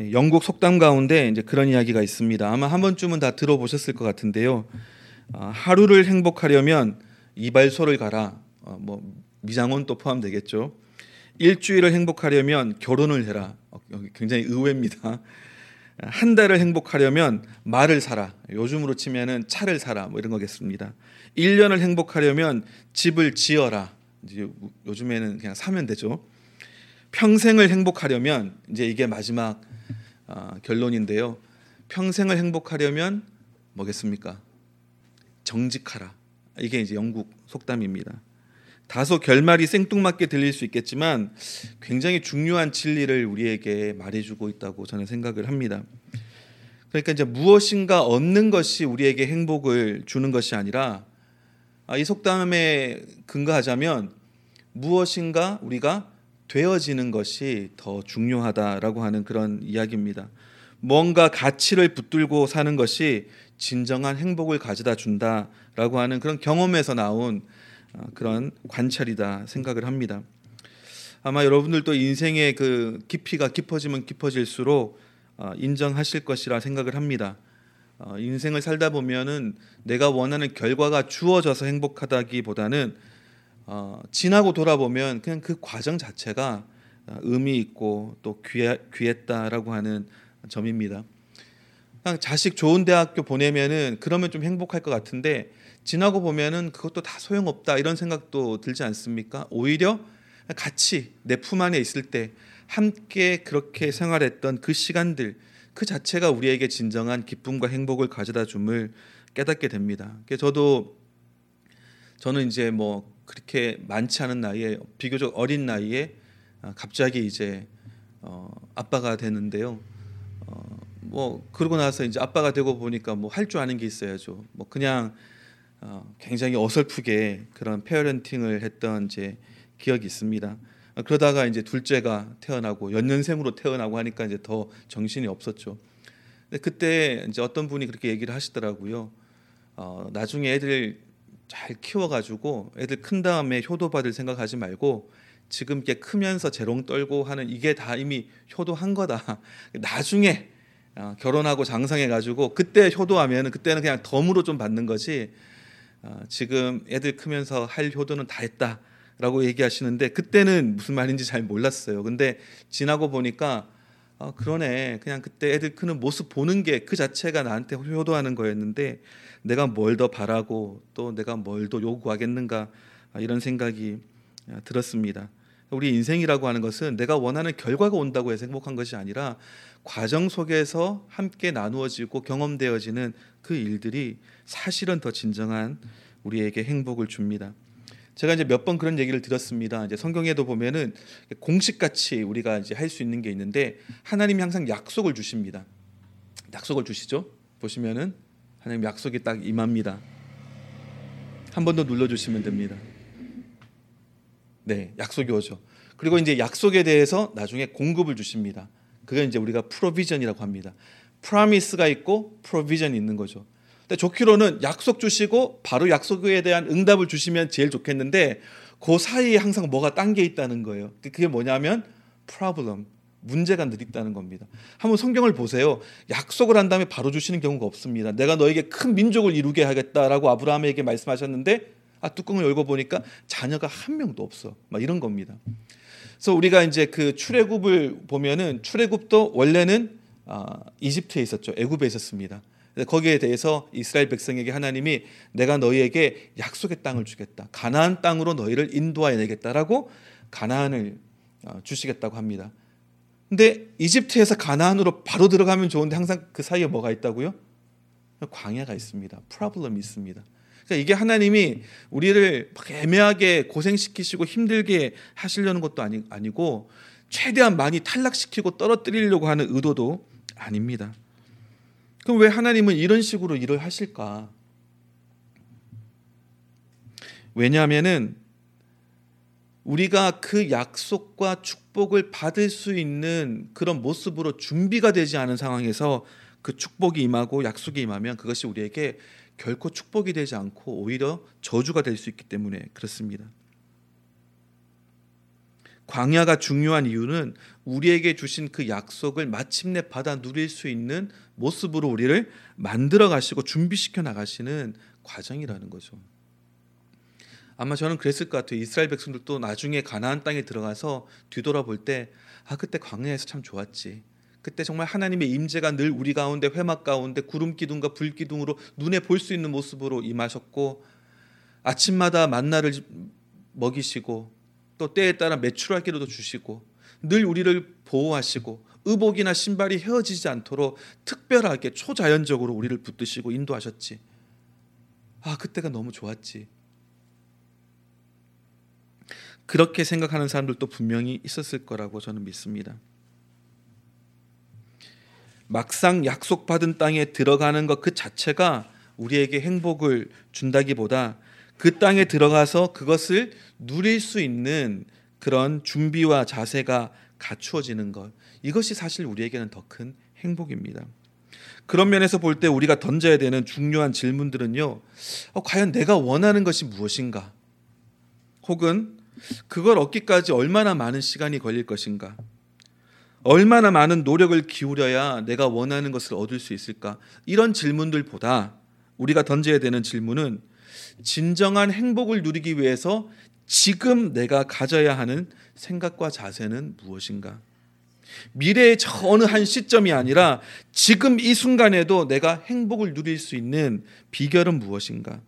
네, 영국 속담 가운데 이제 그런 이야기가 있습니다. 아마 한 번쯤은 다 들어보셨을 것 같은데요. 아, 하루를 행복하려면 이발소를 가라. 어, 뭐 미장원 또 포함되겠죠. 일주일을 행복하려면 결혼을 해라. 어, 굉장히 의외입니다. 한 달을 행복하려면 말을 사라. 요즘으로 치면은 차를 사라. 뭐 이런 거겠습니다. 1년을 행복하려면 집을 지어라. 이제 요즘에는 그냥 사면 되죠. 평생을 행복하려면 이제 이게 마지막 어, 결론인데요. 평생을 행복하려면 뭐겠습니까? 정직하라. 이게 이제 영국 속담입니다. 다소 결말이 생뚱맞게 들릴 수 있겠지만 굉장히 중요한 진리를 우리에게 말해주고 있다고 저는 생각을 합니다. 그러니까 이제 무엇인가 얻는 것이 우리에게 행복을 주는 것이 아니라 아, 이 속담에 근거하자면 무엇인가 우리가 되어지는 것이 더 중요하다라고 하는 그런 이야기입니다. 뭔가 가치를 붙들고 사는 것이 진정한 행복을 가져다 준다라고 하는 그런 경험에서 나온 어, 그런 관찰이다 생각을 합니다. 아마 여러분들도 인생의 그 깊이가 깊어지면 깊어질수록 어, 인정하실 것이라 생각을 합니다. 어, 인생을 살다 보면은 내가 원하는 결과가 주어져서 행복하다기보다는 어, 지나고 돌아보면 그냥 그 과정 자체가 어, 의미 있고 또 귀해, 귀했다라고 하는 점입니다. 그냥 자식 좋은 대학교 보내면은 그러면 좀 행복할 것 같은데 지나고 보면은 그것도 다 소용없다 이런 생각도 들지 않습니까? 오히려 같이 내 품 안에 있을 때 함께 그렇게 생활했던 그 시간들 그 자체가 우리에게 진정한 기쁨과 행복을 가져다 줌을 깨닫게 됩니다. 저도 저는 이제 뭐 그렇게 많지 않은 나이에 비교적 어린 나이에 아, 갑자기 이제 어, 아빠가 되는데요. 어, 뭐 그러고 나서 이제 아빠가 되고 보니까 뭐 할 줄 아는 게 있어야죠. 뭐 그냥 어, 굉장히 어설프게 그런 페어런팅을 했던 이제 기억이 있습니다. 그러다가 이제 둘째가 태어나고 연년생으로 태어나고 하니까 이제 더 정신이 없었죠. 근데 그때 이제 어떤 분이 그렇게 얘기를 하시더라고요. 어, 나중에 애들 잘 키워가지고 애들 큰 다음에 효도 받을 생각하지 말고 지금 이렇게 크면서 재롱 떨고 하는 이게 다 이미 효도한 거다. 나중에 어, 결혼하고 장성해가지고 그때 효도하면 그때는 그냥 덤으로 좀 받는 거지. 어, 지금 애들 크면서 할 효도는 다 했다 라고 얘기하시는데 그때는 무슨 말인지 잘 몰랐어요. 근데 지나고 보니까 어, 그러네. 그냥 그때 애들 크는 모습 보는 게 그 자체가 나한테 효도하는 거였는데 내가 뭘 더 바라고 또 내가 뭘 더 요구하겠는가 아, 이런 생각이 아, 들었습니다. 우리 인생이라고 하는 것은 내가 원하는 결과가 온다고 해서 행복한 것이 아니라 과정 속에서 함께 나누어지고 경험되어지는 그 일들이 사실은 더 진정한 우리에게 행복을 줍니다. 제가 이제 몇 번 그런 얘기를 들었습니다. 이제 성경에도 보면은 공식같이 우리가 이제 할 수 있는 게 있는데 하나님이 항상 약속을 주십니다. 약속을 주시죠. 보시면은 하나님 약속이 딱 임합니다. 한 번 더 눌러 주시면 됩니다. 네, 약속이 오죠. 그리고 이제 약속에 대해서 나중에 공급을 주십니다. 그게 이제 우리가 프로비전이라고 합니다. 프라미스가 있고 프로비전이 있는 거죠. 근데 좋기로는 약속 주시고 바로 약속에 대한 응답을 주시면 제일 좋겠는데 그 사이에 항상 뭐가 당겨 있다는 거예요. 그게 뭐냐면 프로블럼, 문제가 늘 있다는 겁니다. 한번 성경을 보세요. 약속을 한 다음에 바로 주시는 경우가 없습니다. 내가 너에게 큰 민족을 이루게 하겠다라고 아브라함에게 말씀하셨는데 아 뚜껑을 열고 보니까 자녀가 한 명도 없어. 막 이런 겁니다. 그래서 우리가 이제 그 출애굽을 보면은 출애굽도 원래는 아, 이집트에 있었죠. 애굽에 있었습니다. 거기에 대해서 이스라엘 백성에게 하나님이 내가 너희에게 약속의 땅을 주겠다. 가나안 땅으로 너희를 인도하여 내겠다라고 가나안을 아, 주시겠다고 합니다. 근데 이집트에서 가나안으로 바로 들어가면 좋은데 항상 그 사이에 뭐가 있다고요? 광야가 있습니다. 프로블럼이 있습니다. 그러니까 이게 하나님이 우리를 애매하게 고생시키시고 힘들게 하시려는 것도 아니, 아니고 최대한 많이 탈락시키고 떨어뜨리려고 하는 의도도 아닙니다. 그럼 왜 하나님은 이런 식으로 일을 하실까? 왜냐하면은 우리가 그 약속과 축복을 받을 수 있는 그런 모습으로 준비가 되지 않은 상황에서 그 축복이 임하고 약속이 임하면 그것이 우리에게 결코 축복이 되지 않고 오히려 저주가 될 수 있기 때문에 그렇습니다. 광야가 중요한 이유는 우리에게 주신 그 약속을 마침내 받아 누릴 수 있는 모습으로 우리를 만들어 가시고 준비시켜 나가시는 과정이라는 거죠. 아마 저는 그랬을 것 같아요. 이스라엘 백성들도 나중에 가나안 땅에 들어가서 뒤돌아볼 때 아, 그때 광야에서 참 좋았지. 그때 정말 하나님의 임재가 늘 우리 가운데 회막 가운데 구름 기둥과 불 기둥으로 눈에 볼 수 있는 모습으로 임하셨고 아침마다 만나를 먹이시고 또 때에 따라 매출할 기로도 주시고 늘 우리를 보호하시고 의복이나 신발이 헤어지지 않도록 특별하게 초자연적으로 우리를 붙드시고 인도하셨지. 아, 그때가 너무 좋았지. 그렇게 생각하는 사람들도 분명히 있었을 거라고 저는 믿습니다. 막상 약속받은 땅에 들어가는 것 그 자체가 우리에게 행복을 준다기보다 그 땅에 들어가서 그것을 누릴 수 있는 그런 준비와 자세가 갖추어지는 것 이것이 사실 우리에게는 더 큰 행복입니다. 그런 면에서 볼 때 우리가 던져야 되는 중요한 질문들은요. 어, 과연 내가 원하는 것이 무엇인가? 혹은 그걸 얻기까지 얼마나 많은 시간이 걸릴 것인가? 얼마나 많은 노력을 기울여야 내가 원하는 것을 얻을 수 있을까? 이런 질문들보다 우리가 던져야 되는 질문은 진정한 행복을 누리기 위해서 지금 내가 가져야 하는 생각과 자세는 무엇인가? 미래의 저 어느 한 시점이 아니라 지금 이 순간에도 내가 행복을 누릴 수 있는 비결은 무엇인가?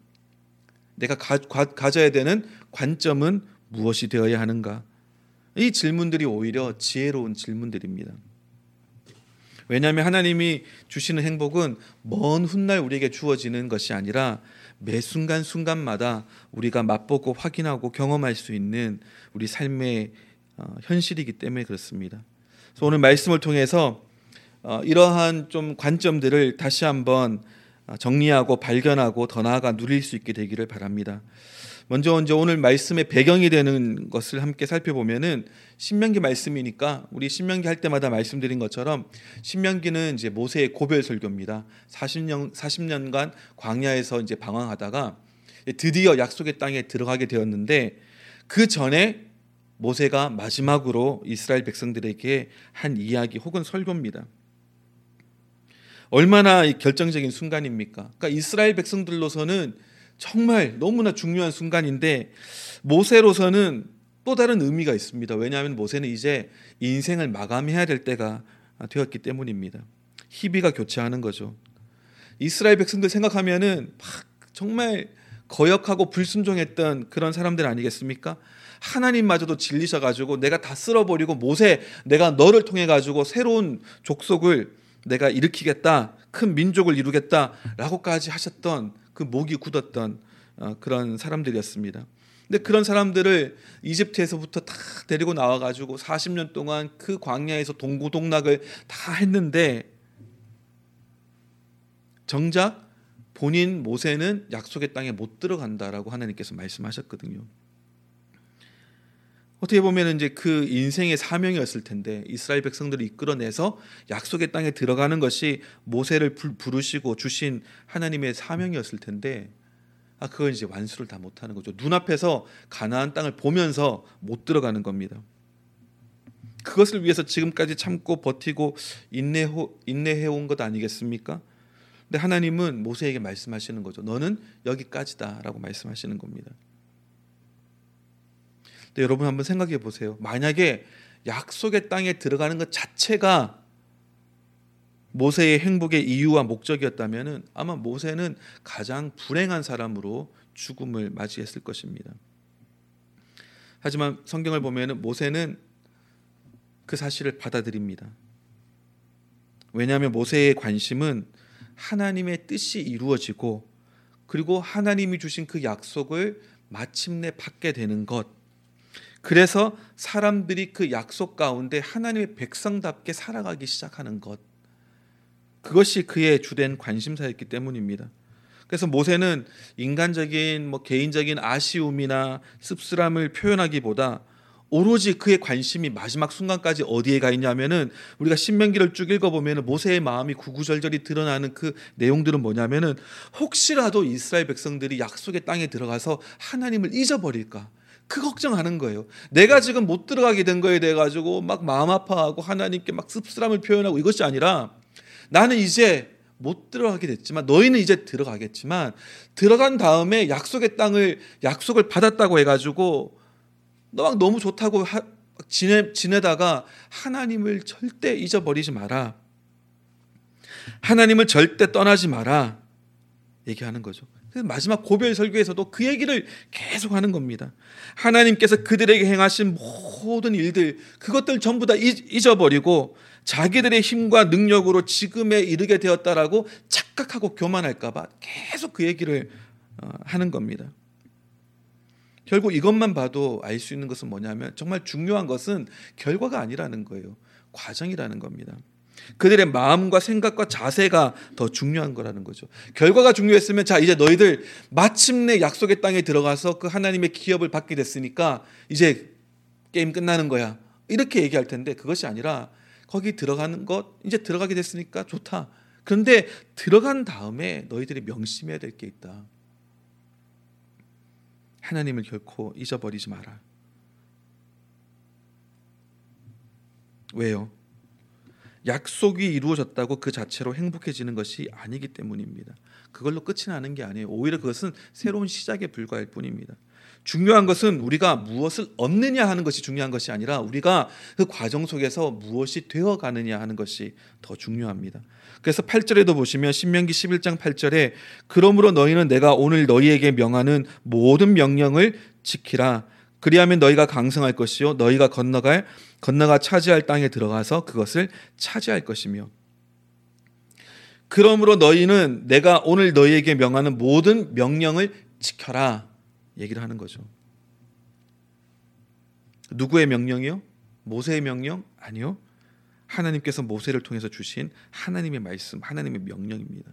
내가 가, 가, 져야 되는 관점은 무엇이 되어야 하는가? 이 질문들이 오히려 지혜로운 질문들입니다. 왜냐하면 하나님이 주시는 행복은 먼 훗날 우리에게 주어지는 것이 아니라 매 순간 순간마다 우리가 맛보고 확인하고 경험할 수 있는 우리 삶의 어, 현실이기 때문에 그렇습니다. 그래서 오늘 말씀을 통해서 어, 이러한 좀 관점들을 다시 한번 어, 정리하고 발견하고 더 나아가 누릴 수 있게 되기를 바랍니다. 먼저 먼저 오늘 말씀의 배경이 되는 것을 함께 살펴보면은 신명기 말씀이니까 우리 신명기 할 때마다 말씀드린 것처럼 신명기는 이제 모세의 고별 설교입니다. 40년 40년간 광야에서 이제 방황하다가 드디어 약속의 땅에 들어가게 되었는데 그 전에 모세가 마지막으로 이스라엘 백성들에게 한 이야기 혹은 설교입니다. 얼마나 결정적인 순간입니까? 그러니까 이스라엘 백성들로서는 정말 너무나 중요한 순간인데 모세로서는 또 다른 의미가 있습니다. 왜냐하면 모세는 이제 인생을 마감해야 될 때가 되었기 때문입니다. 희비가 교체하는 거죠. 이스라엘 백성들 생각하면은 정말 거역하고 불순종했던 그런 사람들 아니겠습니까? 하나님마저도 질리셔 가지고 내가 다 쓸어버리고 모세 내가 너를 통해 가지고 새로운 족속을 내가 일으키겠다 큰 민족을 이루겠다라고까지 하셨던 그 목이 굳었던 어, 그런 사람들이었습니다. 근데 그런 사람들을 이집트에서부터 다 데리고 나와 가지고 40년 동안 그 광야에서 동고동락을 다 했는데 정작 본인 모세는 약속의 땅에 못 들어간다라고 하나님께서 말씀하셨거든요. 어떻게 보면 이제 그 인생의 사명이었을 텐데 이스라엘 백성들을 이끌어내서 약속의 땅에 들어가는 것이 모세를 부르시고 주신 하나님의 사명이었을 텐데 아 그걸 이제 완수를 다 못하는 거죠. 눈앞에서 가나안 땅을 보면서 못 들어가는 겁니다. 그것을 위해서 지금까지 참고 버티고 인내 인내해 온 것 아니겠습니까? 근데 하나님은 모세에게 말씀하시는 거죠. 너는 여기까지다라고 말씀하시는 겁니다. 근데 여러분 한번 생각해 보세요. 만약에 약속의 땅에 들어가는 것 자체가 모세의 행복의 이유와 목적이었다면 아마 모세는 가장 불행한 사람으로 죽음을 맞이했을 것입니다. 하지만 성경을 보면 모세는 그 사실을 받아들입니다. 왜냐하면 모세의 관심은 하나님의 뜻이 이루어지고 그리고 하나님이 주신 그 약속을 마침내 받게 되는 것 그래서 사람들이 그 약속 가운데 하나님의 백성답게 살아가기 시작하는 것. 그것이 그의 주된 관심사였기 때문입니다. 그래서 모세는 인간적인 뭐 개인적인 아쉬움이나 씁쓸함을 표현하기보다 오로지 그의 관심이 마지막 순간까지 어디에 가 있냐면은 우리가 신명기를 쭉 읽어보면은 모세의 마음이 구구절절히 드러나는 그 내용들은 뭐냐면은 혹시라도 이스라엘 백성들이 약속의 땅에 들어가서 하나님을 잊어버릴까 그 걱정하는 거예요. 내가 지금 못 들어가게 된 거에 대해 가지고 막 마음 아파하고 하나님께 막 씁쓸함을 표현하고 이것이 아니라 나는 이제 못 들어가게 됐지만 너희는 이제 들어가겠지만 들어간 다음에 약속의 땅을 약속을 받았다고 해가지고 너 막 너무 좋다고 하, 지내 지내다가 하나님을 절대 잊어버리지 마라. 하나님을 절대 떠나지 마라. 얘기하는 거죠. 마지막 고별 설교에서도 그 얘기를 계속 하는 겁니다. 하나님께서 그들에게 행하신 모든 일들, 그것들 전부 다 잊어버리고 자기들의 힘과 능력으로 지금에 이르게 되었다라고 착각하고 교만할까봐 계속 그 얘기를 어, 하는 겁니다. 결국 이것만 봐도 알 수 있는 것은 뭐냐면 정말 중요한 것은 결과가 아니라는 거예요. 과정이라는 겁니다. 그들의 마음과 생각과 자세가 더 중요한 거라는 거죠. 결과가 중요했으면 자 이제 너희들 마침내 약속의 땅에 들어가서 그 하나님의 기업을 받게 됐으니까 이제 게임 끝나는 거야. 이렇게 얘기할 텐데 그것이 아니라 거기 들어가는 것 이제 들어가게 됐으니까 좋다. 그런데 들어간 다음에 너희들이 명심해야 될 게 있다. 하나님을 결코 잊어버리지 마라. 왜요? 약속이 이루어졌다고 그 자체로 행복해지는 것이 아니기 때문입니다. 그걸로 끝이 나는 게 아니에요. 오히려 그것은 새로운 시작에 불과할 뿐입니다. 중요한 것은 우리가 무엇을 얻느냐 하는 것이 중요한 것이 아니라 우리가 그 과정 속에서 무엇이 되어 가느냐 하는 것이 더 중요합니다. 그래서 8절에도 보시면 신명기 11장 8절에 그러므로 너희는 내가 오늘 너희에게 명하는 모든 명령을 지키라 그리하면 너희가 강성할 것이요 너희가 건너갈 건너가 차지할 땅에 들어가서 그것을 차지할 것이며 그러므로 너희는 내가 오늘 너희에게 명하는 모든 명령을 지켜라 얘기를 하는 거죠. 누구의 명령이요? 모세의 명령? 아니요. 하나님께서 모세를 통해서 주신 하나님의 말씀, 하나님의 명령입니다.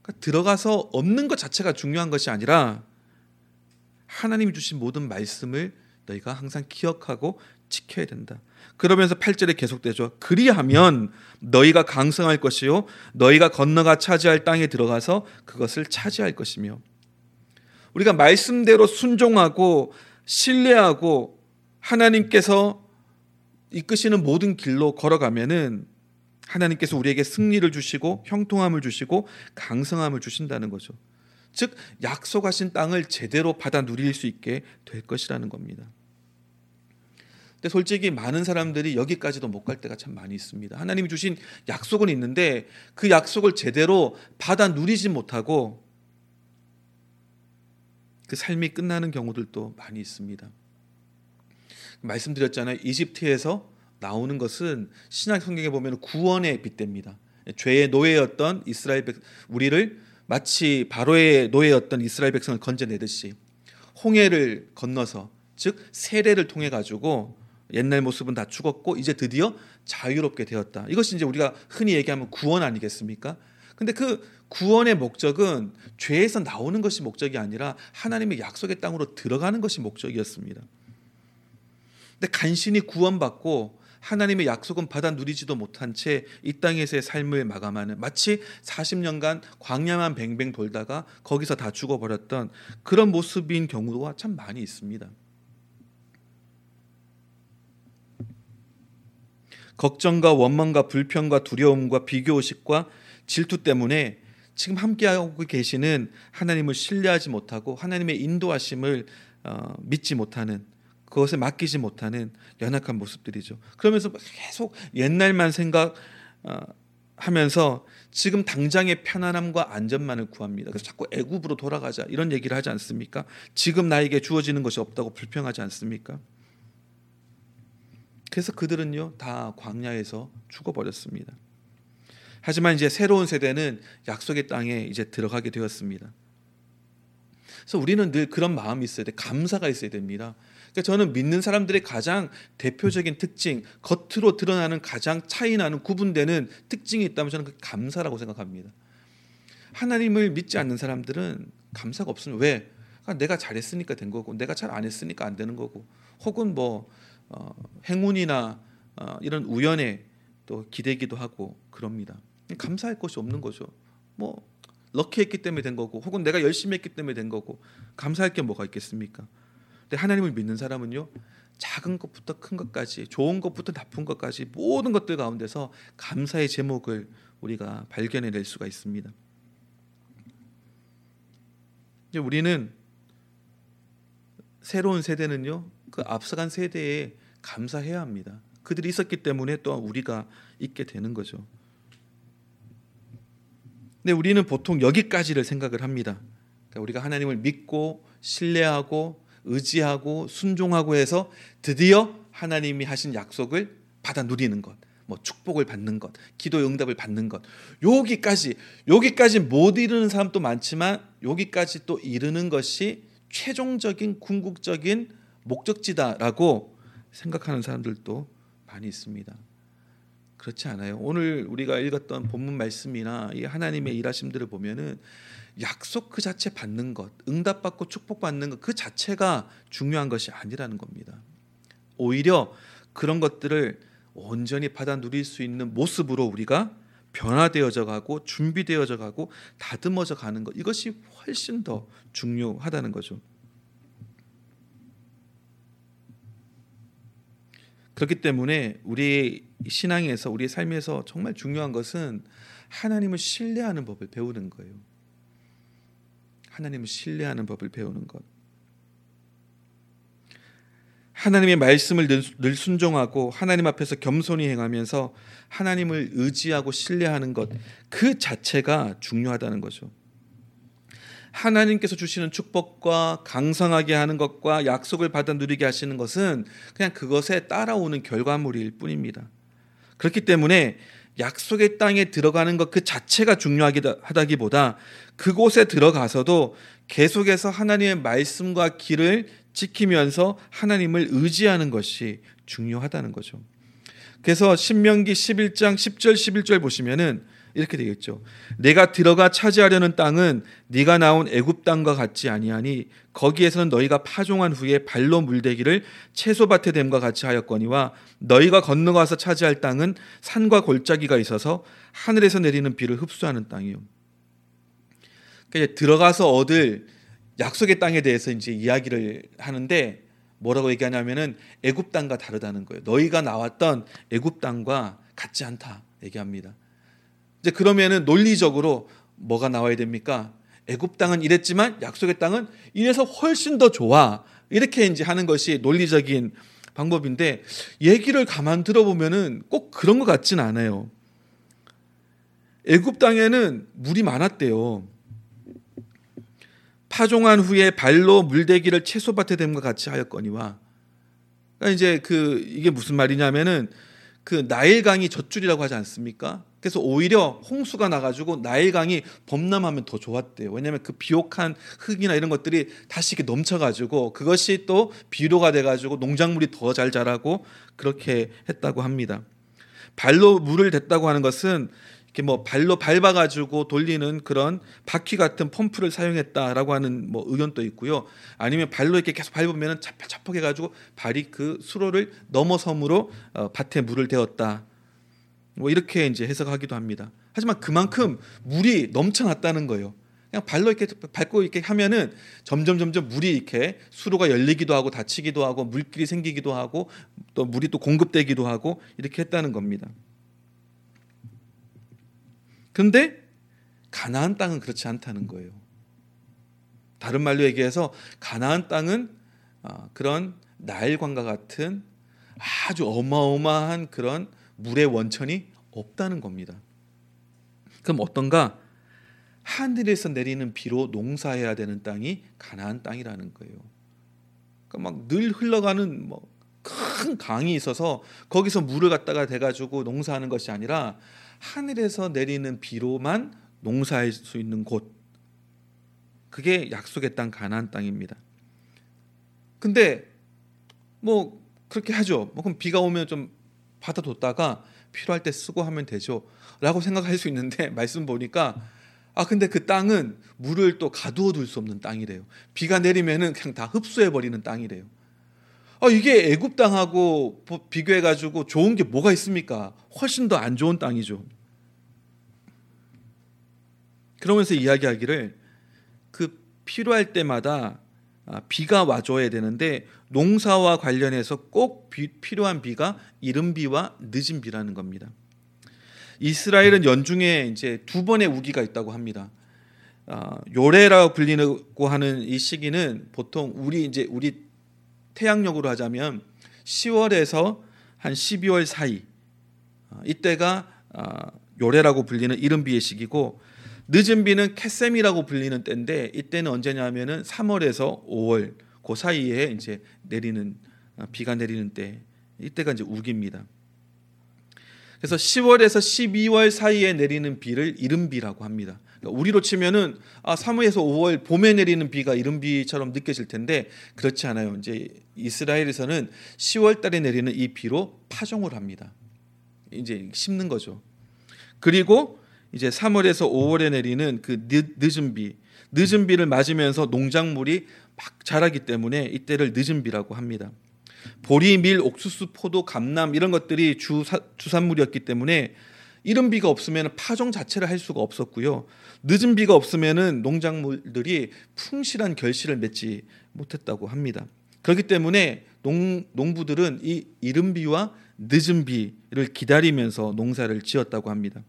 그러니까 들어가서 얻는 것 자체가 중요한 것이 아니라 하나님이 주신 모든 말씀을 너희가 항상 기억하고 지켜야 된다. 그러면서 8절에 계속되죠. 그리하면 너희가 강성할 것이요 너희가 건너가 차지할 땅에 들어가서 그것을 차지할 것이며 우리가 말씀대로 순종하고 신뢰하고 하나님께서 이끄시는 모든 길로 걸어가면은 하나님께서 우리에게 승리를 주시고 형통함을 주시고 강성함을 주신다는 거죠. 즉 약속하신 땅을 제대로 받아 누릴 수 있게 될 것이라는 겁니다. 근데 솔직히 많은 사람들이 여기까지도 못 갈 때가 참 많이 있습니다. 하나님이 주신 약속은 있는데 그 약속을 제대로 받아 누리지 못하고 그 삶이 끝나는 경우들도 많이 있습니다. 말씀드렸잖아요. 이집트에서 나오는 것은 신약 성경에 보면 구원의 빗대입니다. 죄의 노예였던 이스라엘 백 우리를 마치 바로의 노예였던 이스라엘 백성을 건져내듯이 홍해를 건너서 즉 세례를 통해 가지고 옛날 모습은 다 죽었고 이제 드디어 자유롭게 되었다. 이것이 이제 우리가 흔히 얘기하면 구원 아니겠습니까? 근데 그 구원의 목적은 죄에서 나오는 것이 목적이 아니라 하나님의 약속의 땅으로 들어가는 것이 목적이었습니다. 근데 간신히 구원받고 하나님의 약속은 받아 누리지도 못한 채 이 땅에서의 삶을 마감하는 마치 40년간 광야만 뱅뱅 돌다가 거기서 다 죽어버렸던 그런 모습인 경우가 참 많이 있습니다. 걱정과 원망과 불평과 두려움과 비교의식과 질투 때문에 지금 함께하고 계시는 하나님을 신뢰하지 못하고 하나님의 인도하심을 어, 믿지 못하는 그것에 맡기지 못하는 연약한 모습들이죠. 그러면서 계속 옛날만 생각하면서 어, 지금 당장의 편안함과 안전만을 구합니다. 그래서 자꾸 애굽으로 돌아가자 이런 얘기를 하지 않습니까? 지금 나에게 주어지는 것이 없다고 불평하지 않습니까? 그래서 그들은요 다 광야에서 죽어버렸습니다. 하지만 이제 새로운 세대는 약속의 땅에 이제 들어가게 되었습니다. 그래서 우리는 늘 그런 마음이 있어야 돼. 감사가 있어야 됩니다. 그러니까 저는 믿는 사람들의 가장 대표적인 특징, 겉으로 드러나는 가장 차이나는 구분되는 특징이 있다면 저는 그 감사라고 생각합니다. 하나님을 믿지 않는 사람들은 감사가 없으면 왜? 그러니까 내가 잘했으니까 된 거고, 내가 잘 안 했으니까 안 되는 거고, 혹은 뭐 어, 행운이나 어, 이런 우연에 또 기대기도 하고 그럽니다. 감사할 것이 없는 거죠. 뭐 럭키했기 때문에 된 거고, 혹은 내가 열심히 했기 때문에 된 거고, 감사할 게 뭐가 있겠습니까? 근데 하나님을 믿는 사람은요. 작은 것부터 큰 것까지 좋은 것부터 나쁜 것까지 모든 것들 가운데서 감사의 제목을 우리가 발견해낼 수가 있습니다. 우리는 새로운 세대는요 그 앞서간 세대에 감사해야 합니다. 그들이 있었기 때문에 또 우리가 있게 되는 거죠. 근데 우리는 보통 여기까지를 생각을 합니다. 그러니까 우리가 하나님을 믿고 신뢰하고 의지하고 순종하고 해서 드디어 하나님이 하신 약속을 받아 누리는 것, 뭐 축복을 받는 것, 기도 응답을 받는 것. 여기까지 여기까지 못 이루는 사람도 많지만 여기까지 또 이르는 것이 최종적인 궁극적인 목적지다라고 생각하는 사람들도 많이 있습니다. 그렇지 않아요. 오늘 우리가 읽었던 본문 말씀이나 이 하나님의 일하심들을 보면은 약속 그 자체 받는 것, 응답받고 축복받는 것 그 자체가 중요한 것이 아니라는 겁니다. 오히려 그런 것들을 온전히 받아 누릴 수 있는 모습으로 우리가 변화되어져 가고 준비되어져 가고 다듬어져 가는 것 이것이 훨씬 더 중요하다는 거죠. 그렇기 때문에 우리 신앙에서 우리 삶에서 정말 중요한 것은 하나님을 신뢰하는 법을 배우는 거예요. 하나님을 신뢰하는 법을 배우는 것. 하나님의 말씀을 늘 순종하고 하나님 앞에서 겸손히 행하면서 하나님을 의지하고 신뢰하는 것 그 자체가 중요하다는 거죠. 하나님께서 주시는 축복과 강성하게 하는 것과 약속을 받아 누리게 하시는 것은 그냥 그것에 따라오는 결과물일 뿐입니다. 그렇기 때문에 약속의 땅에 들어가는 것 그 자체가 중요하다기보다 그곳에 들어가서도 계속해서 하나님의 말씀과 길을 지키면서 하나님을 의지하는 것이 중요하다는 거죠. 그래서 신명기 11장 10절 11절 보시면은 이렇게 되겠죠. 내가 들어가 차지하려는 땅은 네가 나온 애굽 땅과 같지 아니하니 거기에서는 너희가 파종한 후에 발로 물대기를 채소밭에 됨과 같이 하였거니와 너희가 건너가서 차지할 땅은 산과 골짜기가 있어서 하늘에서 내리는 비를 흡수하는 땅이요. 그러니까 들어가서 얻을 약속의 땅에 대해서 이제 이야기를 하는데 뭐라고 얘기하냐면은 애굽 땅과 다르다는 거예요. 너희가 나왔던 애굽 땅과 같지 않다 얘기합니다. 이제 그러면은 논리적으로 뭐가 나와야 됩니까? 애굽 땅은 이랬지만 약속의 땅은 이래서 훨씬 더 좋아. 이렇게 이제 하는 것이 논리적인 방법인데 얘기를 가만 들어보면은 꼭 그런 것 같진 않아요. 애굽 땅에는 물이 많았대요. 파종한 후에 발로 물대기를 채소밭에 됨과 같이 하였거니와. 그러니까 이제 그 이게 무슨 말이냐면은 그 나일강이 젖줄이라고 하지 않습니까? 그래서 오히려 홍수가 나가지고 나일강이 범람하면 더 좋았대요. 왜냐하면 그 비옥한 흙이나 이런 것들이 다시 이렇게 넘쳐가지고 그것이 또 비료가 돼가지고 농작물이 더 잘 자라고 그렇게 했다고 합니다. 발로 물을 댔다고 하는 것은 이렇게 뭐 발로 밟아가지고 돌리는 그런 바퀴 같은 펌프를 사용했다라고 하는 뭐 의견도 있고요. 아니면 발로 이렇게 계속 밟으면 차퍽차퍽해가지고 발이 그 수로를 넘어섬으로 어, 밭에 물을 대었다. 뭐 이렇게 이제 해석하기도 합니다. 하지만 그만큼 물이 넘쳐났다는 거예요. 그냥 발로 이렇게 밟고 이렇게 하면은 점점 점점 물이 이렇게 수로가 열리기도 하고 닫히기도 하고 물길이 생기기도 하고 또 물이 또 공급되기도 하고 이렇게 했다는 겁니다. 근데 가나안 땅은 그렇지 않다는 거예요. 다른 말로 얘기해서 가나안 땅은 아, 그런 나일강과 같은 아주 어마어마한 그런 물의 원천이 없다는 겁니다. 그럼 어떤가? 하늘에서 내리는 비로 농사해야 되는 땅이 가나안 땅이라는 거예요. 그러니까 막 늘 흘러가는 뭐 큰 강이 있어서 거기서 물을 갖다가 대가지고 농사하는 것이 아니라 하늘에서 내리는 비로만 농사할 수 있는 곳. 그게 약속의 땅 가나안 땅입니다. 근데 뭐 그렇게 하죠. 뭐 그럼 비가 오면 좀 받아뒀다가 필요할 때 쓰고 하면 되죠라고 생각할 수 있는데 말씀 보니까 아 근데 그 땅은 물을 또 가두어 둘 수 없는 땅이래요. 비가 내리면은 그냥 다 흡수해 버리는 땅이래요. 아 이게 애굽 땅하고 비교해 가지고 좋은 게 뭐가 있습니까? 훨씬 더 안 좋은 땅이죠. 그러면서 이야기하기를 그 필요할 때마다 아, 비가 와줘야 되는데 농사와 관련해서 꼭 비, 필요한 비가 이른 비와 늦은 비라는 겁니다. 이스라엘은 연중에 이제 두 번의 우기가 있다고 합니다. 아, 요래라고 불리고 하는 이 시기는 보통 우리 이제 우리 태양력으로 하자면 10월에서 한 12월 사이 아, 이때가 아, 요래라고 불리는 이른 비의 시기고 늦은 비는 캐셈이라고 불리는 때인데 이때는 언제냐면은 3월에서 5월 그 사이에 이제 내리는 아, 비가 내리는 때 이때가 이제 우기입니다. 그래서 10월에서 12월 사이에 내리는 비를 이른 비라고 합니다. 그러니까 우리로 치면은 아 3월에서 5월 봄에 내리는 비가 이른 비처럼 느껴질 텐데 그렇지 않아요. 이제 이스라엘에서는 10월 달에 내리는 이 비로 파종을 합니다. 이제 심는 거죠. 그리고 이제 3월에서 5월에 내리는 그 늦은 비, 늦은 비를 맞으면서 농작물이 막 자라기 때문에 이때를 늦은 비라고 합니다. 보리, 밀, 옥수수, 포도, 감남 이런 것들이 주 주산물이었기 때문에 이른 비가 없으면 파종 자체를 할 수가 없었고요. 늦은 비가 없으면 농작물들이 풍실한 결실을 맺지 못했다고 합니다. 그렇기 때문에 농, 농부들은 이 이른 비와 늦은 비를 기다리면서 농사를 지었다고 합니다.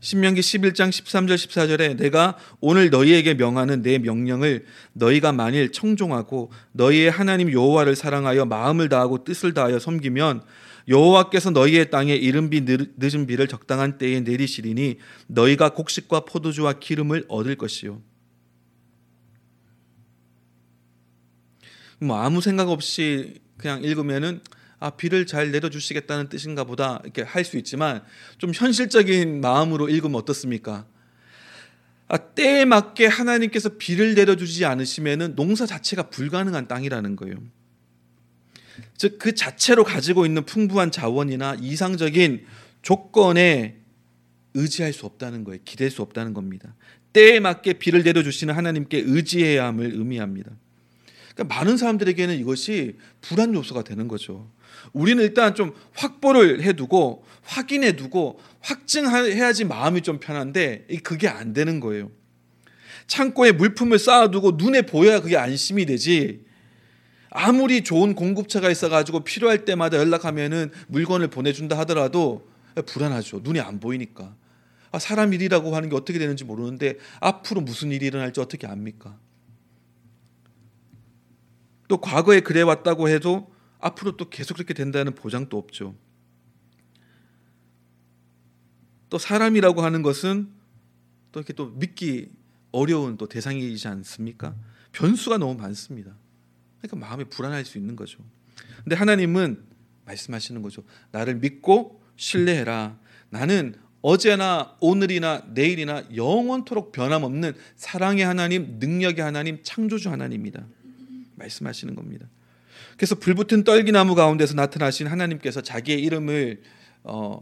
신명기 11장 13절 14절에 내가 오늘 너희에게 명하는 내 명령을 너희가 만일 청종하고 너희의 하나님 여호와를 사랑하여 마음을 다하고 뜻을 다하여 섬기면 여호와께서 너희의 땅에 이른 비 늦은 비를 적당한 때에 내리시리니 너희가 곡식과 포도주와 기름을 얻을 것이요. 뭐 아무 생각 없이 그냥 읽으면은 아 비를 잘 내려 주시겠다는 뜻인가 보다 이렇게 할 수 있지만 좀 현실적인 마음으로 읽으면 어떻습니까? 아, 때에 맞게 하나님께서 비를 내려주지 않으시면은 농사 자체가 불가능한 땅이라는 거예요. 즉 그 자체로 가지고 있는 풍부한 자원이나 이상적인 조건에 의지할 수 없다는 거예요. 기댈 수 없다는 겁니다. 때에 맞게 비를 내려주시는 하나님께 의지해야 함을 의미합니다. 그러니까 많은 사람들에게는 이것이 불안 요소가 되는 거죠. 우리는 일단 좀 확보를 해두고 확인해두고 확증해야지 마음이 좀 편한데 그게 안 되는 거예요. 창고에 물품을 쌓아두고 눈에 보여야 그게 안심이 되지. 아무리 좋은 공급처가 있어가지고 필요할 때마다 연락하면은 물건을 보내준다 하더라도 불안하죠. 눈이 안 보이니까. 아, 사람 일이라고 하는 게 어떻게 되는지 모르는데 앞으로 무슨 일이 일어날지 어떻게 압니까? 또 과거에 그래 왔다고 해도 앞으로 또 계속 그렇게 된다는 보장도 없죠. 또 사람이라고 하는 것은 또 이렇게 또 믿기 어려운 또 대상이지 않습니까? 변수가 너무 많습니다. 그러니까 마음이 불안할 수 있는 거죠. 근데 하나님은 말씀하시는 거죠. 나를 믿고 신뢰해라. 나는 어제나 오늘이나 내일이나 영원토록 변함없는 사랑의 하나님, 능력의 하나님, 창조주 하나님입니다. 말씀하시는 겁니다. 그래서 불붙은 떨기나무 가운데서 나타나신 하나님께서 자기의 이름을 어,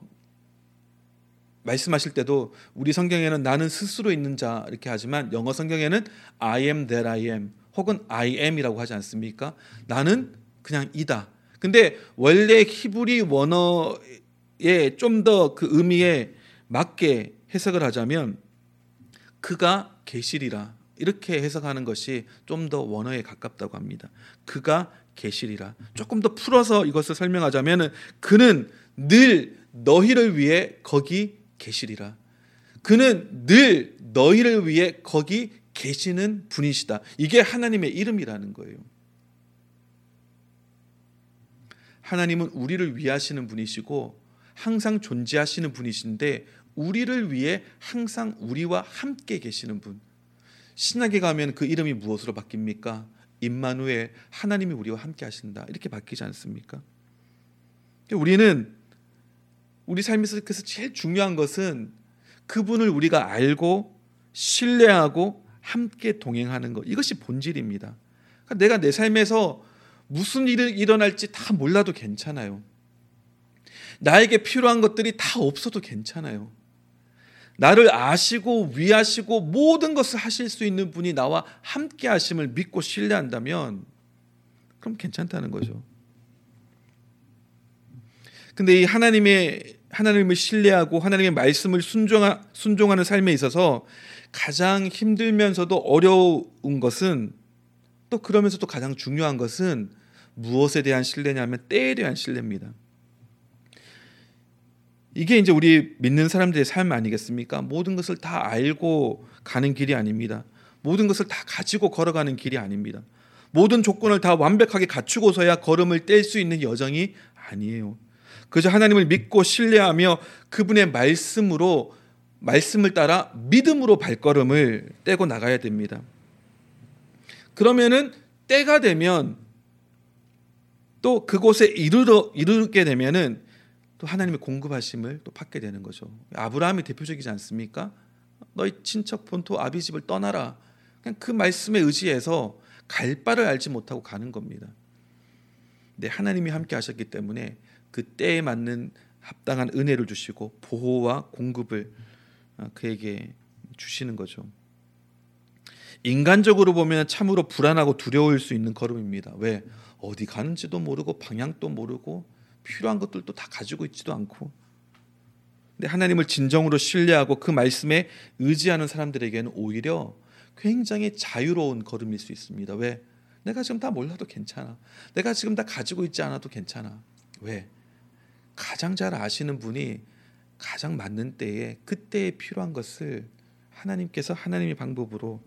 말씀하실 때도 우리 성경에는 나는 스스로 있는 자 이렇게 하지만 영어 성경에는 I am that I am 혹은 I am이라고 하지 않습니까? 나는 그냥 이다. 근데 원래 히브리 원어에 좀 더 그 의미에 맞게 해석을 하자면 그가 계시리라 이렇게 해석하는 것이 좀 더 원어에 가깝다고 합니다. 그가 계시리라. 조금 더 풀어서 이것을 설명하자면 그는 늘 너희를 위해 거기 계시리라. 그는 늘 너희를 위해 거기 계시는 분이시다. 이게 하나님의 이름이라는 거예요. 하나님은 우리를 위하시는 분이시고 항상 존재하시는 분이신데 우리를 위해 항상 우리와 함께 계시는 분. 신학에 가면 그 이름이 무엇으로 바뀝니까? 임마누엘 하나님이 우리와 함께 하신다. 이렇게 바뀌지 않습니까? 우리는 우리 삶에서 제일 중요한 것은 그분을 우리가 알고 신뢰하고 함께 동행하는 것. 이것이 본질입니다. 그러니까 내가 내 삶에서 무슨 일이 일어날지 다 몰라도 괜찮아요. 나에게 필요한 것들이 다 없어도 괜찮아요. 나를 아시고 위하시고 모든 것을 하실 수 있는 분이 나와 함께 하심을 믿고 신뢰한다면 그럼 괜찮다는 거죠. 근데 이 하나님의 하나님을 신뢰하고 하나님의 말씀을 순종하, 순종하는 삶에 있어서 가장 힘들면서도 어려운 것은 또 그러면서 또 가장 중요한 것은 무엇에 대한 신뢰냐면 때에 대한 신뢰입니다. 이게 이제 우리 믿는 사람들의 삶 아니겠습니까? 모든 것을 다 알고 가는 길이 아닙니다. 모든 것을 다 가지고 걸어가는 길이 아닙니다. 모든 조건을 다 완벽하게 갖추고서야 걸음을 뗄 수 있는 여정이 아니에요. 그저 하나님을 믿고 신뢰하며 그분의 말씀으로 말씀을 따라 믿음으로 발걸음을 떼고 나가야 됩니다. 그러면은 때가 되면 또 그곳에 이르러 이르게 되면은 또 하나님의 공급하심을 또 받게 되는 거죠. 아브라함이 대표적이지 않습니까? 너희 친척 본토 아비 집을 떠나라. 그냥 그 말씀에 의지해서 갈 바를 알지 못하고 가는 겁니다. 네, 하나님이 함께 하셨기 때문에 그 때에 맞는 합당한 은혜를 주시고 보호와 공급을 어, 그에게 주시는 거죠. 인간적으로 보면 참으로 불안하고 두려울 수 있는 걸음입니다. 왜 어디 가는지도 모르고 방향도 모르고 필요한 것들도 다 가지고 있지도 않고. 근데 하나님을 진정으로 신뢰하고 그 말씀에 의지하는 사람들에게는 오히려 굉장히 자유로운 걸음일 수 있습니다. 왜? 내가 지금 다 몰라도 괜찮아. 내가 지금 다 가지고 있지 않아도 괜찮아. 왜? 가장 잘 아시는 분이 가장 맞는 때에 그때에 필요한 것을 하나님께서 하나님의 방법으로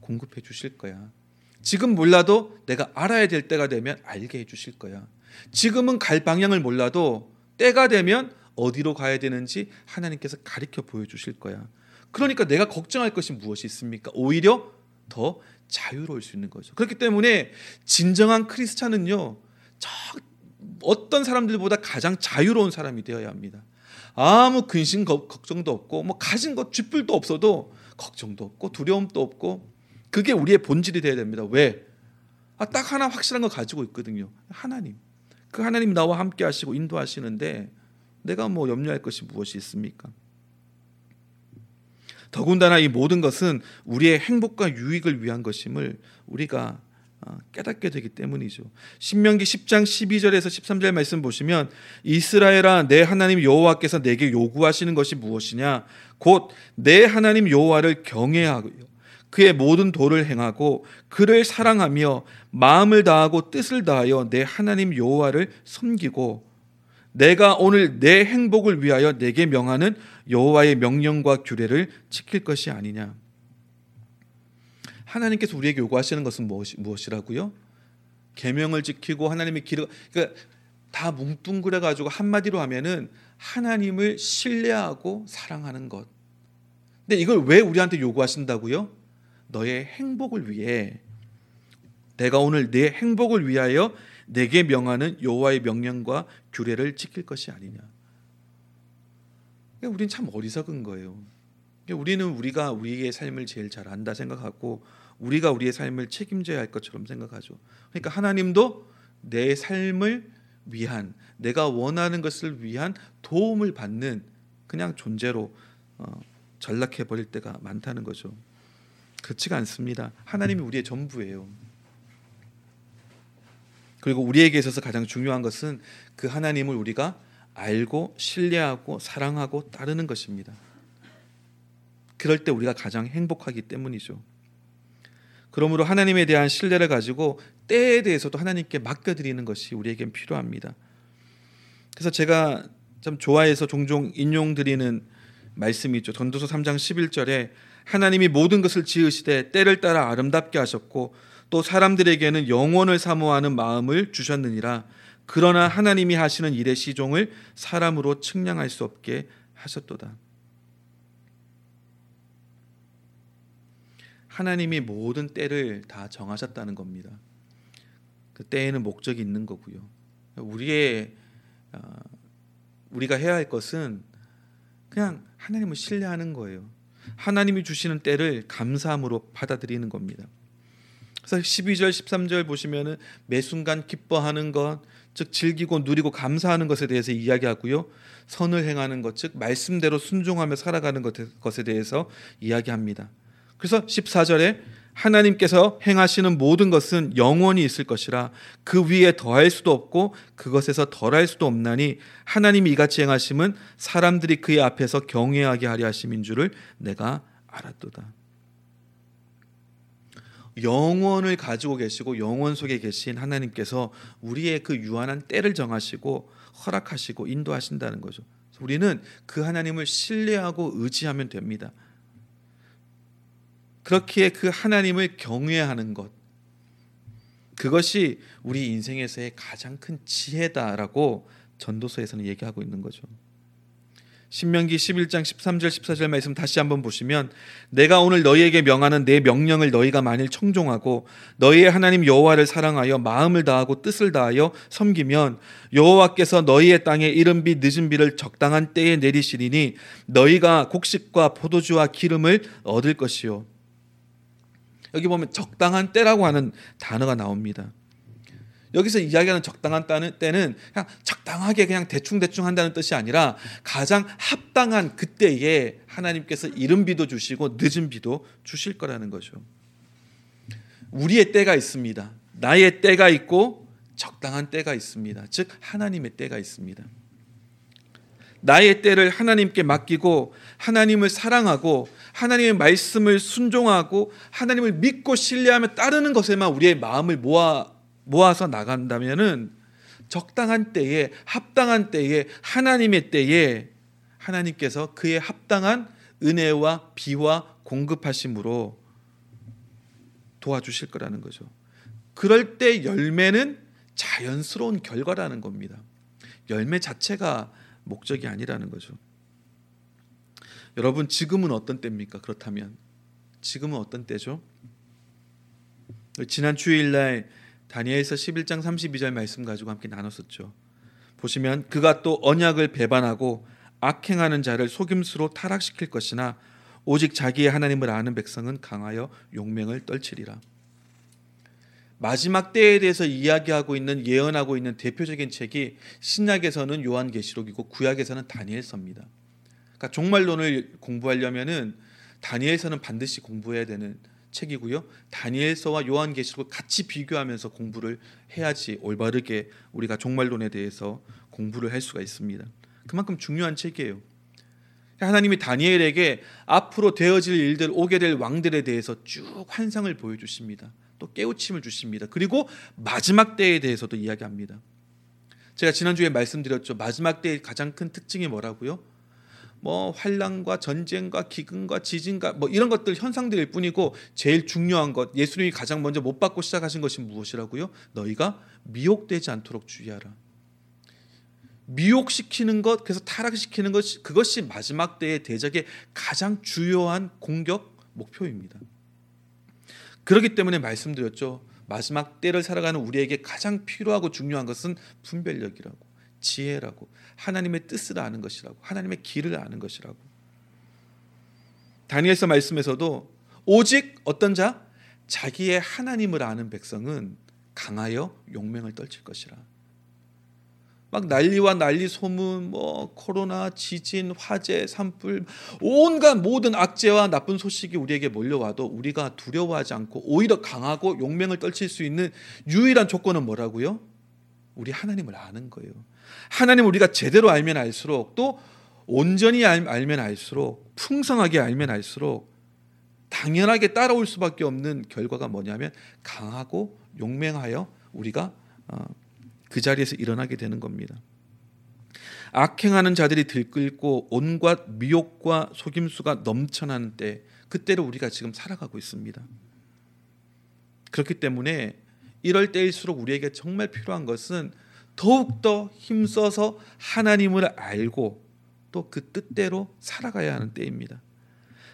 공급해 주실 거야. 지금 몰라도 내가 알아야 될 때가 되면 알게 해 주실 거야. 지금은 갈 방향을 몰라도 때가 되면 어디로 가야 되는지 하나님께서 가르쳐 보여 주실 거야. 그러니까 내가 걱정할 것이 무엇이 있습니까? 오히려 더 자유로울 수 있는 거죠. 그렇기 때문에 진정한 크리스찬은요. 저 어떤 사람들보다 가장 자유로운 사람이 되어야 합니다. 아무 근심 걱정도 없고 뭐 가진 것 쥐뿔도 없어도 걱정도 없고 두려움도 없고 그게 우리의 본질이 되어야 됩니다. 왜? 아, 딱 하나 확실한 거 가지고 있거든요. 하나님. 그 하나님 나와 함께 하시고 인도하시는데 내가 뭐 염려할 것이 무엇이 있습니까? 더군다나 이 모든 것은 우리의 행복과 유익을 위한 것임을 우리가 어, 깨닫게 되기 때문이죠. 신명기 10장 12절에서 13절 말씀 보시면 이스라엘아 내 하나님 여호와께서 내게 요구하시는 것이 무엇이냐 곧 내 하나님 여호와를 경외하고 그의 모든 도를 행하고 그를 사랑하며 마음을 다하고 뜻을 다하여 내 하나님 여호와를 섬기고 내가 오늘 내 행복을 위하여 내게 명하는 여호와의 명령과 규례를 지킬 것이 아니냐. 하나님께서 우리에게 요구하시는 것은 무엇이, 무엇이라고요? 계명을 지키고 하나님의 길을 그러니까 다 뭉뚱그려 가지고 한마디로 하면은 하나님을 신뢰하고 사랑하는 것. 근데 이걸 왜 우리한테 요구하신다고요? 너의 행복을 위해 내가 오늘 내 행복을 위하여 내게 명하는 여호와의 명령과 규례를 지킬 것이 아니냐. 우리는 참 어리석은 거예요. 우리는 우리가 우리의 삶을 제일 잘 안다 생각하고 우리가 우리의 삶을 책임져야 할 것처럼 생각하죠. 그러니까 하나님도 내 삶을 위한 내가 원하는 것을 위한 도움을 받는 그냥 존재로 어, 전락해 버릴 때가 많다는 거죠. 그렇지가 않습니다. 하나님이 우리의 전부예요. 그리고 우리에게 있어서 가장 중요한 것은 그 하나님을 우리가 알고 신뢰하고 사랑하고 따르는 것입니다. 그럴 때 우리가 가장 행복하기 때문이죠. 그러므로 하나님에 대한 신뢰를 가지고 때에 대해서도 하나님께 맡겨드리는 것이 우리에겐 필요합니다. 그래서 제가 참 좋아해서 종종 인용드리는 말씀이 있죠. 전도서 3장 11절에 하나님이 모든 것을 지으시되 때를 따라 아름답게 하셨고 또 사람들에게는 영원을 사모하는 마음을 주셨느니라. 그러나 하나님이 하시는 일의 시종을 사람으로 측량할 수 없게 하셨도다. 하나님이 모든 때를 다 정하셨다는 겁니다. 그 때에는 목적이 있는 거고요. 우리의 어, 우리가 해야 할 것은 그냥 하나님을 신뢰하는 거예요. 하나님이 주시는 때를 감사함으로 받아들이는 겁니다. 그래서 12절 13절 보시면은 매 순간 기뻐하는 것, 즉 즐기고 누리고 감사하는 것에 대해서 이야기하고요. 선을 행하는 것, 즉 말씀대로 순종하며 살아가는 것에 대해서 이야기합니다. 그래서 14절에 하나님께서 행하시는 모든 것은 영원히 있을 것이라 그 위에 더할 수도 없고 그것에서 덜할 수도 없나니 하나님이 이같이 행하심은 사람들이 그의 앞에서 경외하게 하려 하심인 줄을 내가 알았도다. 영원을 가지고 계시고 영원 속에 계신 하나님께서 우리의 그 유한한 때를 정하시고 허락하시고 인도하신다는 거죠. 우리는 그 하나님을 신뢰하고 의지하면 됩니다. 그렇기에 그 하나님을 경외하는 것 그것이 우리 인생에서의 가장 큰 지혜다라고 전도서에서는 얘기하고 있는 거죠. 신명기 11장 13절 14절 말씀 다시 한번 보시면 내가 오늘 너희에게 명하는 내 명령을 너희가 만일 청종하고 너희의 하나님 여호와를 사랑하여 마음을 다하고 뜻을 다하여 섬기면 여호와께서 너희의 땅에 이른 비 늦은 비를 적당한 때에 내리시리니 너희가 곡식과 포도주와 기름을 얻을 것이요 여기 보면 적당한 때라고 하는 단어가 나옵니다. 여기서 이야기하는 적당한 때는 그냥 적당하게 그냥 대충대충 한다는 뜻이 아니라 가장 합당한 그때에 하나님께서 이른 비도 주시고 늦은 비도 주실 거라는 거죠. 우리의 때가 있습니다. 나의 때가 있고 적당한 때가 있습니다. 즉 하나님의 때가 있습니다. 나의 때를 하나님께 맡기고 하나님을 사랑하고 하나님의 말씀을 순종하고 하나님을 믿고 신뢰하며 따르는 것에만 우리의 마음을 모아 모아서 나간다면은 적당한 때에 합당한 때에 하나님의 때에 하나님께서 그의 합당한 은혜와 비와 공급하심으로 도와주실 거라는 거죠. 그럴 때 열매는 자연스러운 결과라는 겁니다. 열매 자체가 목적이 아니라는 거죠. 여러분 지금은 어떤 때입니까? 그렇다면 지금은 어떤 때죠? 지난 주일날 다니엘서 11장 32절 말씀 가지고 함께 나눴었죠. 보시면 그가 또 언약을 배반하고 악행하는 자를 속임수로 타락시킬 것이나 오직 자기의 하나님을 아는 백성은 강하여 용맹을 떨치리라. 마지막 때에 대해서 이야기하고 있는 예언하고 있는 대표적인 책이 신약에서는 요한계시록이고 구약에서는 다니엘서입니다. 그러니까 종말론을 공부하려면은 다니엘서는 반드시 공부해야 되는 책이고요. 다니엘서와 요한계시록을 같이 비교하면서 공부를 해야지 올바르게 우리가 종말론에 대해서 공부를 할 수가 있습니다. 그만큼 중요한 책이에요. 하나님이 다니엘에게 앞으로 되어질 일들, 오게 될 왕들에 대해서 쭉 환상을 보여주십니다. 또 깨우침을 주십니다. 그리고 마지막 때에 대해서도 이야기합니다. 제가 지난주에 말씀드렸죠. 마지막 때의 가장 큰 특징이 뭐라고요? 뭐 환란과 전쟁과 기근과 지진과 뭐 이런 것들 현상들일 뿐이고 제일 중요한 것 예수님이 가장 먼저 못 받고 시작하신 것이 무엇이라고요? 너희가 미혹되지 않도록 주의하라. 미혹시키는 것 그래서 타락시키는 것 그것이 마지막 때의 대적의 가장 주요한 공격 목표입니다. 그렇기 때문에 말씀드렸죠. 마지막 때를 살아가는 우리에게 가장 필요하고 중요한 것은 분별력이라고. 지혜라고 하나님의 뜻을 아는 것이라고 하나님의 길을 아는 것이라고 다니엘서 말씀에서도 오직 어떤 자 자기의 하나님을 아는 백성은 강하여 용맹을 떨칠 것이라. 막 난리와 난리 소문 뭐 코로나 지진 화재 산불 온갖 모든 악재와 나쁜 소식이 우리에게 몰려와도 우리가 두려워하지 않고 오히려 강하고 용맹을 떨칠 수 있는 유일한 조건은 뭐라고요? 우리 하나님을 아는 거예요. 하나님 우리가 제대로 알면 알수록 또 온전히 알면 알수록 풍성하게 알면 알수록 당연하게 따라올 수밖에 없는 결과가 뭐냐면 강하고 용맹하여 우리가 어, 그 자리에서 일어나게 되는 겁니다. 악행하는 자들이 들끓고 온갖 미혹과 속임수가 넘쳐나는 때 그때를 우리가 지금 살아가고 있습니다. 그렇기 때문에 이럴 때일수록 우리에게 정말 필요한 것은 더욱더 힘써서 하나님을 알고 또 그 뜻대로 살아가야 하는 때입니다.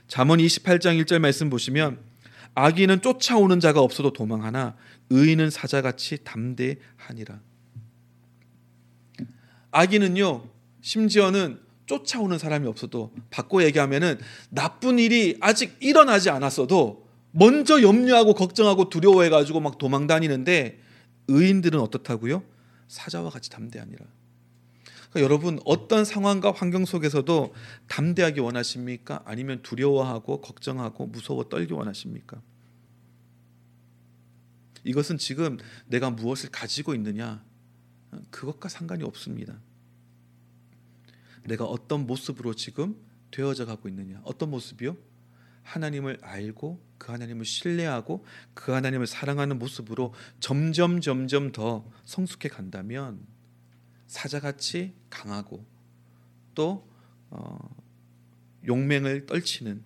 잠언 28장 1절 말씀 보시면 악인은 쫓아오는 자가 없어도 도망하나 의인은 사자같이 담대하니라. 악인은요 심지어는 쫓아오는 사람이 없어도 바꿔 얘기하면은 나쁜 일이 아직 일어나지 않았어도 먼저 염려하고 걱정하고 두려워해 가지고 막 도망 다니는데 의인들은 어떻다고요? 사자와 같이 담대하니라. 그러니까 여러분 어떤 상황과 환경 속에서도 담대하기 원하십니까? 아니면 두려워하고 걱정하고 무서워 떨기 원하십니까? 이것은 지금 내가 무엇을 가지고 있느냐 그것과 상관이 없습니다. 내가 어떤 모습으로 지금 되어져 가고 있느냐 어떤 모습이요? 하나님을 알고 그 하나님을 신뢰하고 그 하나님을 사랑하는 모습으로 점점 점점 더 성숙해 간다면 사자같이 강하고 또 어, 용맹을 떨치는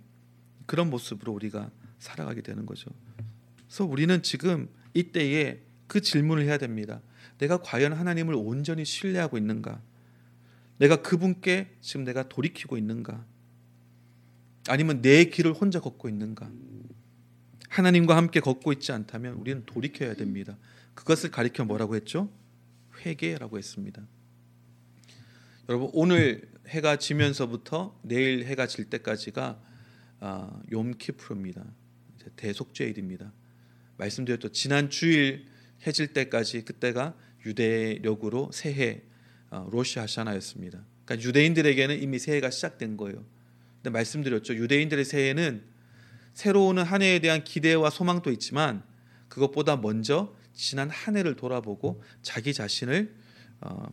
그런 모습으로 우리가 살아가게 되는 거죠. 그래서 우리는 지금 이때에 그 질문을 해야 됩니다. 내가 과연 하나님을 온전히 신뢰하고 있는가? 내가 그분께 지금 내가 돌이키고 있는가? 아니면 내 길을 혼자 걷고 있는가? 하나님과 함께 걷고 있지 않다면 우리는 돌이켜야 됩니다. 그것을 가리켜 뭐라고 했죠? 회개라고 했습니다. 여러분 오늘 해가 지면서부터 내일 해가 질 때까지가 아, 욤키프르입니다. 대속죄일입니다. 말씀드렸죠. 지난 주일 해질 때까지 그때가 유대력으로 새해 어, 로시 하샤나였습니다. 그러니까 유대인들에게는 이미 새해가 시작된 거예요. 근데 말씀드렸죠. 유대인들의 새해는 새로 오는 한 해에 대한 기대와 소망도 있지만 그것보다 먼저 지난 한 해를 돌아보고 자기 자신을 어,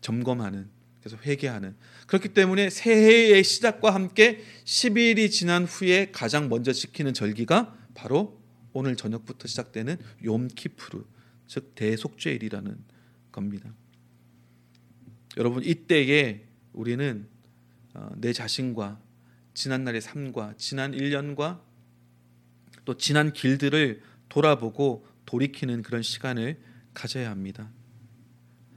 점검하는 그래서 회개하는 그렇기 때문에 새해의 시작과 함께 10일이 지난 후에 가장 먼저 지키는 절기가 바로 오늘 저녁부터 시작되는 욤키프르 즉 대속죄일이라는 겁니다. 여러분 이때에 우리는 어, 내 자신과 지난 날의 삶과 지난 1년과 또 지난 길들을 돌아보고 돌이키는 그런 시간을 가져야 합니다.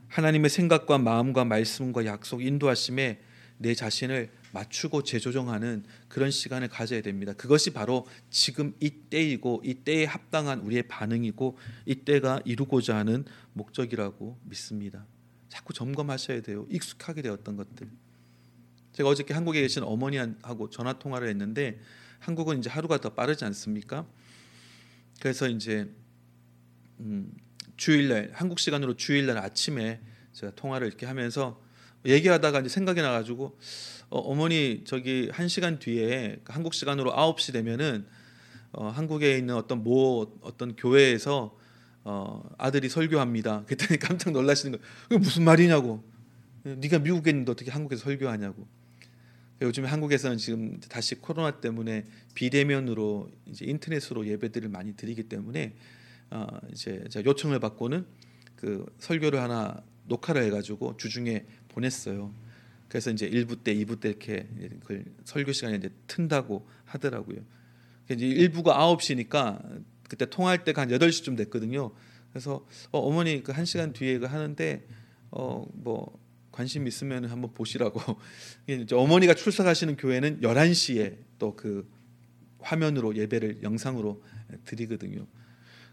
하나님의 생각과 마음과 말씀과 약속 인도하심에 내 자신을 맞추고 재조정하는 그런 시간을 가져야 됩니다. 그것이 바로 지금 이때이고 이때에 합당한 우리의 반응이고 이때가 이루고자 하는 목적이라고 믿습니다. 자꾸 점검하셔야 돼요. 익숙하게 되었던 것들. 제가 어저께 한국에 계신 어머니하고 전화 통화를 했는데 한국은 이제 하루가 더 빠르지 않습니까? 그래서 이제 음, 주일날 한국 시간으로 주일날 아침에 제가 통화를 이렇게 하면서 얘기하다가 이제 생각이 나가지고 어, 머니 저기 한 시간 뒤에 한국 시간으로 9시 되면은 어, 한국에 있는 어떤 모 어떤 교회에서 어, 아들이 설교합니다. 그랬더니 깜짝 놀라시는 거예요. 그게 무슨 말이냐고. 네가 미국에 있는데 어떻게 한국에서 설교하냐고. 요즘 한국에서는 지금 다시 코로나 때문에 비대면으로 이제 인터넷으로 예배들을 많이 드리기 때문에 어, 이제 제가 요청을 받고는 그 설교를 하나 녹화를 해가지고 주중에 보냈어요. 그래서 이제 1부 때, 2부 때 이렇게 그 설교 시간에 이제 튼다고 하더라고요. 이제 1부가 9시니까 그때 통화할 때가 한 8시쯤 됐거든요. 그래서 어, 머니 그 1시간 뒤에 그 하는데 어 뭐 관심 있으면 한번 보시라고. 어머니가 출석하시는 교회는 11시에 또 그 화면으로 예배를 영상으로 드리거든요.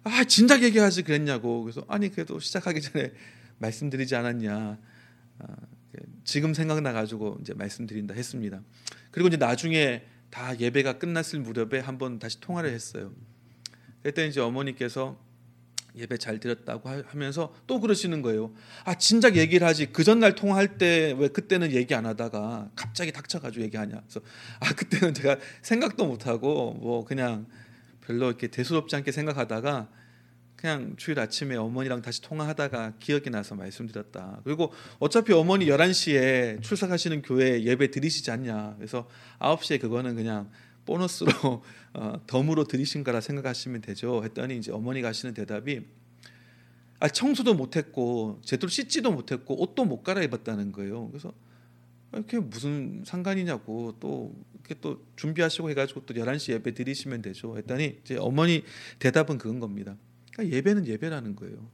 아, 진작 얘기하지 그랬냐고. 그래서 아니 그래도 시작하기 전에 말씀드리지 않았냐. 아, 지금 생각나 가지고 이제 말씀드린다 했습니다. 그리고 이제 나중에 다 예배가 끝났을 무렵에 한번 다시 통화를 했어요. 그때 이제 어머니께서 예배 잘 드렸다고 하면서 또 그러시는 거예요. 아 진작 얘기를 하지 그 전날 통화할 때 왜 그때는 얘기 안 하다가 갑자기 닥쳐가지고 얘기하냐. 그래서 아 그때는 제가 생각도 못 하고 뭐 그냥 별로 이렇게 대수롭지 않게 생각하다가 그냥 주일 아침에 어머니랑 다시 통화하다가 기억이 나서 말씀드렸다. 그리고 어차피 어머니 11시에 출석하시는 교회 예배 드리시지 않냐. 그래서 9시에 그거는 그냥 보너스로 어, 덤으로 드리신 거라 생각하시면 되죠. 했더니 이제 어머니가 하시는 대답이 아, 청소도 못 했고 제대로 씻지도 못했고 옷도 못 갈아입었다는 거예요. 그래서 이렇게 무슨 상관이냐고 또 이렇게 또 준비하시고 해가지고 또 11시 예배 드리시면 되죠. 했더니 이제 어머니 대답은 그건 겁니다. 그러니까 예배는 예배라는 거예요.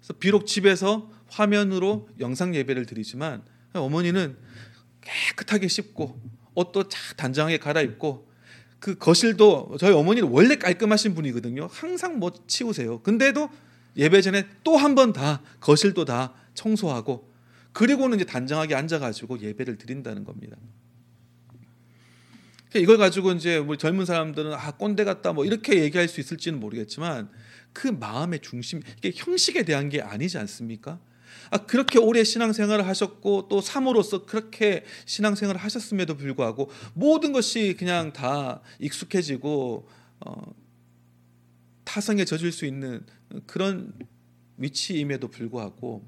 그래서 비록 집에서 화면으로 영상 예배를 드리지만 어머니는 깨끗하게 씻고 옷도 잘 단정하게 갈아입고 그 거실도 저희 어머니는 원래 깔끔하신 분이거든요. 항상 뭐 치우세요. 근데도 예배 전에 또 한 번 다 거실도 다 청소하고 그리고는 이제 단정하게 앉아가지고 예배를 드린다는 겁니다. 이걸 가지고 이제 우리 젊은 사람들은 아 꼰대 같다 뭐 이렇게 얘기할 수 있을지는 모르겠지만 그 마음의 중심 이게 형식에 대한 게 아니지 않습니까? 아 그렇게 오래 신앙생활을 하셨고 또 사모로서 그렇게 신앙생활을 하셨음에도 불구하고 모든 것이 그냥 다 익숙해지고 어, 타성에 젖을 수 있는 그런 위치임에도 불구하고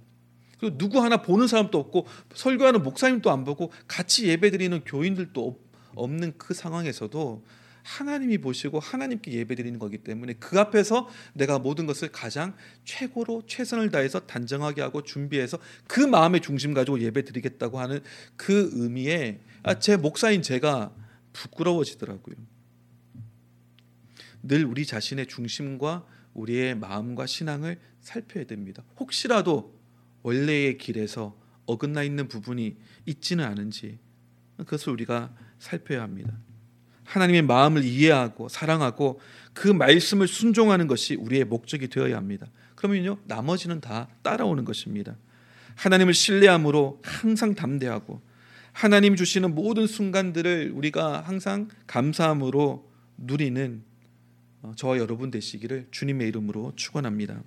그리고 누구 하나 보는 사람도 없고 설교하는 목사님도 안 보고 같이 예배드리는 교인들도 없는 그 상황에서도 하나님이 보시고 하나님께 예배드리는 거기 때문에 그 앞에서 내가 모든 것을 가장 최고로 최선을 다해서 단정하게 하고 준비해서 그 마음의 중심 가지고 예배드리겠다고 하는 그 의미에 아, 제 목사인 제가 부끄러워지더라고요. 늘 우리 자신의 중심과 우리의 마음과 신앙을 살펴야 됩니다. 혹시라도 원래의 길에서 어긋나 있는 부분이 있지는 않은지 그것을 우리가 살펴야 합니다. 하나님의 마음을 이해하고 사랑하고 그 말씀을 순종하는 것이 우리의 목적이 되어야 합니다. 그러면요 나머지는 다 따라오는 것입니다. 하나님을 신뢰함으로 항상 담대하고 하나님 주시는 모든 순간들을 우리가 항상 감사함으로 누리는 어, 저와 여러분 되시기를 주님의 이름으로 축원합니다.